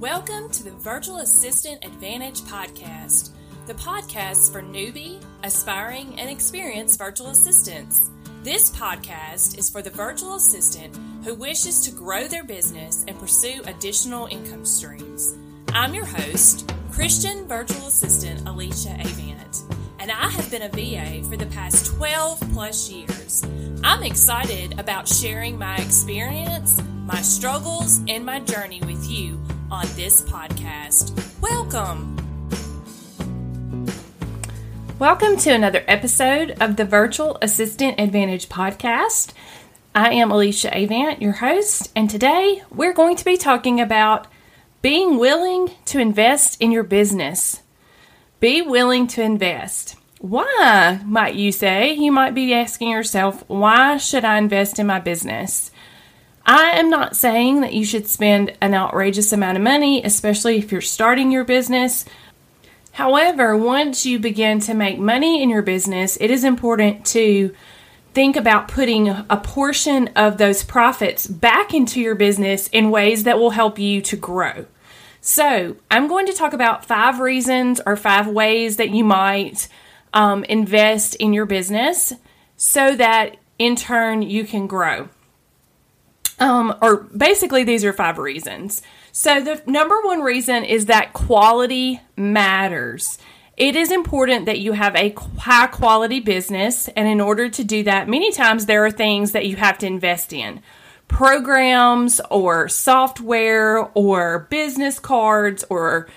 Welcome to the Virtual Assistant Advantage podcast, the podcast for newbie, aspiring, and experienced virtual assistants. This podcast is for the virtual assistant who wishes to grow their business and pursue additional income streams. I'm your host, Christian virtual assistant Alyssa Avant, and I have been a VA for the past 12 plus years. I'm excited about sharing my experience, my struggles, and my journey with you on this podcast. Welcome. Welcome to another episode of the Virtual Assistant Advantage podcast. I am Alyssa Avant, your host, and today we're going to be talking about being willing to invest in your business. Be willing to invest. Why, might you say? You might be asking yourself, why should I invest in my business? I am not saying that you should spend an outrageous amount of money, especially if you're starting your business. However, once you begin to make money in your business, it is important to think about putting a portion of those profits back into your business in ways that will help you to grow. So, I'm going to talk about five reasons or five ways that you might um, invest in your business so that in turn you can grow. Um, or basically, these are five reasons. So, the number one reason is that quality matters. It is important that you have a high quality business, and in order to do that, many times there are things that you have to invest in programs or software or business cards or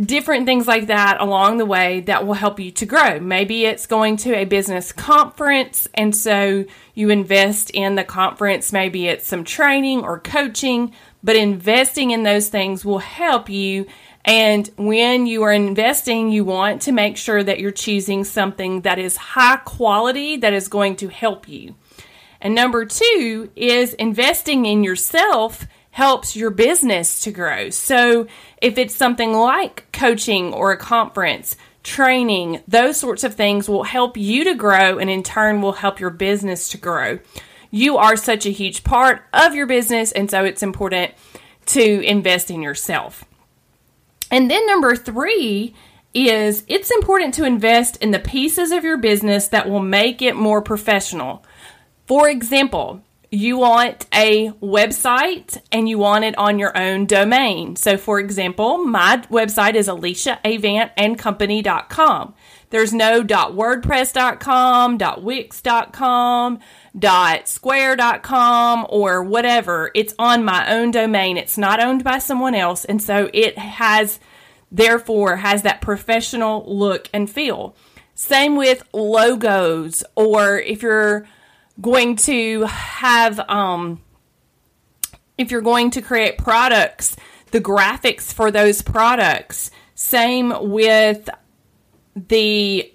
different things like that along the way that will help you to grow. Maybe it's going to a business conference, and so you invest in the conference. Maybe it's some training or coaching, but investing in those things will help you. And when you are investing, you want to make sure that you're choosing something that is high quality that is going to help you. And number two is investing in yourself helps your business to grow. So if it's something like coaching or a conference, training, those sorts of things will help you to grow and in turn will help your business to grow. You are such a huge part of your business, and so it's important to invest in yourself. And then number three is it's important to invest in the pieces of your business that will make it more professional. For example, you want a website and you want it on your own domain. So, for example, my website is alyssaavantandcompany.com. There's no .wordpress.com, .wix.com, .square.com, or whatever. It's on my own domain. It's not owned by someone else, and so it has, therefore, has that professional look and feel. Same with logos, or if you're going to have um, if you're going to create products, the graphics for those products. Same with the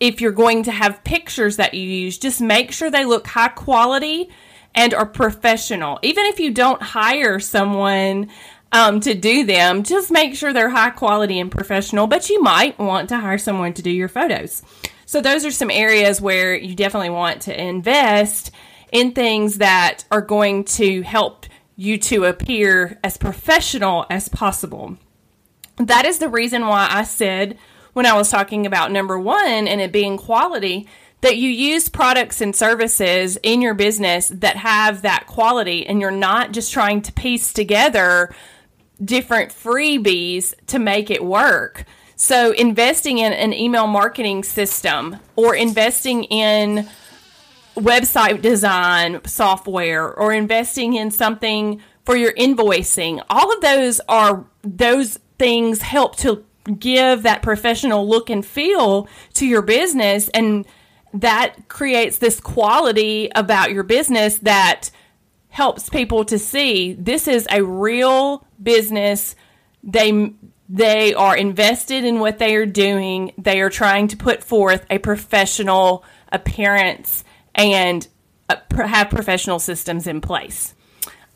if you're going to have pictures that you use, just make sure they look high quality and are professional. Even if you don't hire someone um, to do them, just make sure they're high quality and professional. But you might want to hire someone to do your photos. So those are some areas where you definitely want to invest in things that are going to help you to appear as professional as possible. That is the reason why I said when I was talking about number one and it being quality that you use products and services in your business that have that quality and you're not just trying to piece together different freebies to make it work. So, investing in an email marketing system or investing in website design software or investing in something for your invoicing, all of those are those things help to give that professional look and feel to your business and that creates this quality about your business that helps people to see this is a real business. They they are invested in what they are doing. They are trying to put forth a professional appearance and uh, have professional systems in place.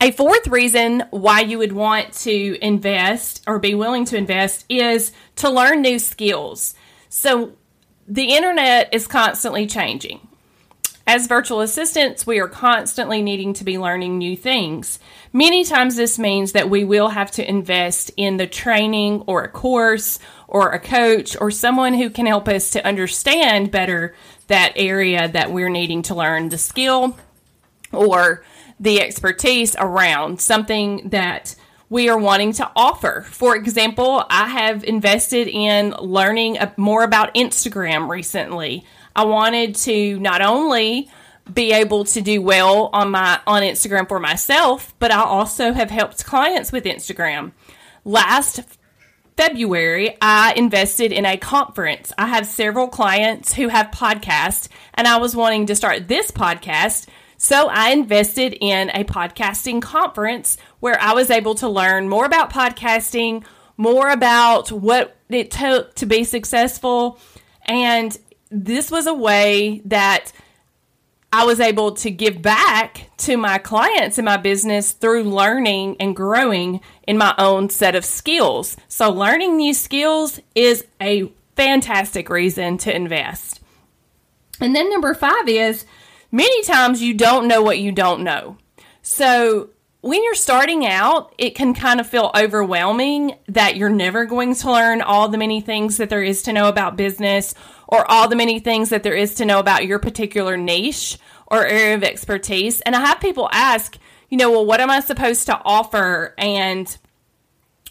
A fourth reason why you would want to invest or be willing to invest is to learn new skills. So the internet is constantly changing. As virtual assistants, we are constantly needing to be learning new things. Many times, this means that we will have to invest in the training or a course or a coach or someone who can help us to understand better that area that we're needing to learn the skill or the expertise around something that we are wanting to offer. For example, I have invested in learning more about Instagram recently. I wanted to not only be able to do well on my on Instagram for myself, but I also have helped clients with Instagram. Last February, I invested in a conference. I have several clients who have podcasts, and I was wanting to start this podcast. So I invested in a podcasting conference where I was able to learn more about podcasting, more about what it took to be successful, and this was a way that I was able to give back to my clients in my business through learning and growing in my own set of skills. So, learning new skills is a fantastic reason to invest. And then, number five is many times you don't know what you don't know. So, when you're starting out, it can kind of feel overwhelming that you're never going to learn all the many things that there is to know about business or all the many things that there is to know about your particular niche or area of expertise. And I have people ask, you know, well, what am I supposed to offer? And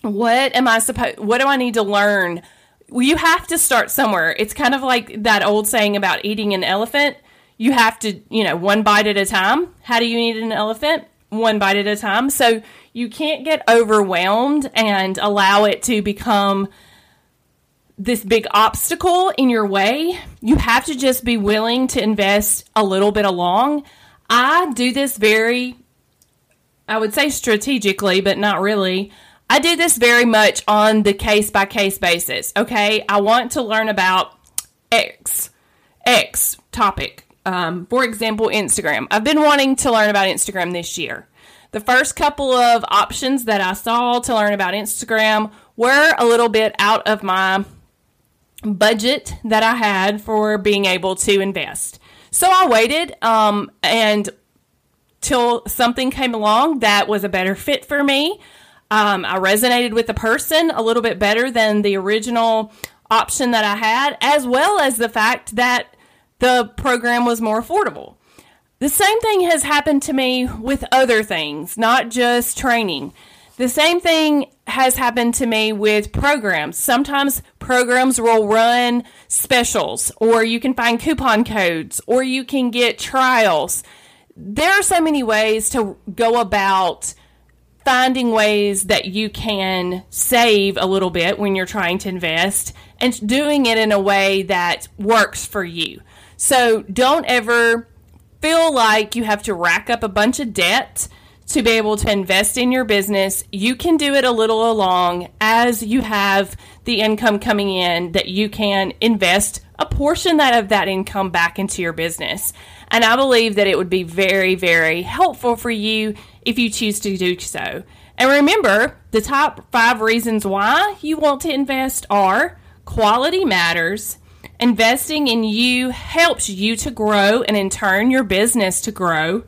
what am I supposed, what do I need to learn? Well, you have to start somewhere. It's kind of like that old saying about eating an elephant. You have to, you know, one bite at a time. How do you eat an elephant? One bite at a time. So you can't get overwhelmed and allow it to become this big obstacle in your way, you have to just be willing to invest a little bit along. I do this very, I would say strategically, but not really. I do this very much on the case by case basis. Okay, I want to learn about X, X topic. Um, for example, Instagram. I've been wanting to learn about Instagram this year. The first couple of options that I saw to learn about Instagram were a little bit out of my budget that I had for being able to invest. So I waited um, and till something came along that was a better fit for me. Um, I resonated with the person a little bit better than the original option that I had, as well as the fact that the program was more affordable. The same thing has happened to me with other things, not just training. The same thing has happened to me with programs. Sometimes programs will run specials, or you can find coupon codes, or you can get trials. There are so many ways to go about finding ways that you can save a little bit when you're trying to invest and doing it in a way that works for you. So don't ever feel like you have to rack up a bunch of debt to be able to invest in your business. You can do it a little along as you have the income coming in that you can invest a portion that of that income back into your business. And I believe that it would be very, very helpful for you if you choose to do so. And remember, the top five reasons why you want to invest are quality matters. Investing in you helps you to grow and in turn your business to grow.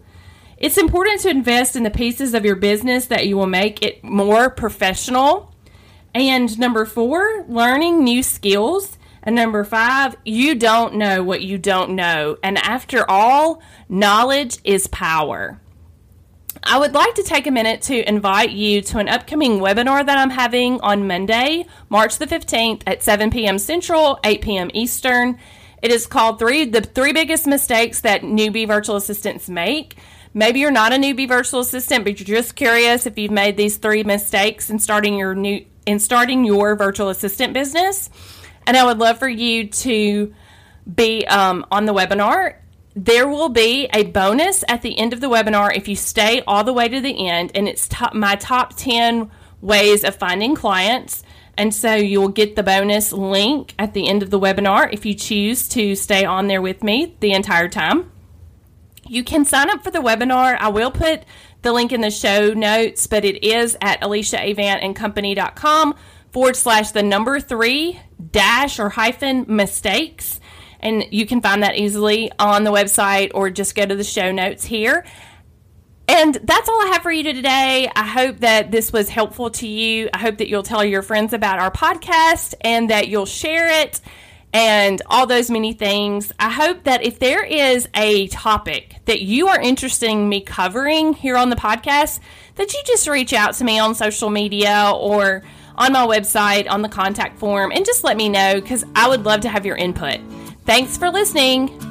It's important to invest in the pieces of your business that you will make it more professional. And number four, learning new skills. And number five, you don't know what you don't know. And after all, knowledge is power. I would like to take a minute to invite you to an upcoming webinar that I'm having on Monday, March the 15th at 7 p.m. Central, 8 p.m. Eastern. It is called three the three biggest mistakes that newbie virtual assistants make. Maybe you're not a newbie virtual assistant, but you're just curious if you've made these three mistakes in starting your new in starting your virtual assistant business. And I would love for you to be um, on the webinar. There will be a bonus at the end of the webinar if you stay all the way to the end, and it's top, my top 10 ways of finding clients. And so you'll get the bonus link at the end of the webinar if you choose to stay on there with me the entire time. You can sign up for the webinar. I will put the link in the show notes, but it is at alyssaavantandcompany.com forward slash the number three dash or hyphen mistakes. and you can find that easily on the website or just go to the show notes here. And that's all I have for you today. I hope that this was helpful to you. I hope that you'll tell your friends about our podcast and that you'll share it and all those many things. I hope that if there is a topic that you are interested in me covering here on the podcast, that you just reach out to me on social media or on my website on the contact form and just let me know because I would love to have your input. Thanks for listening.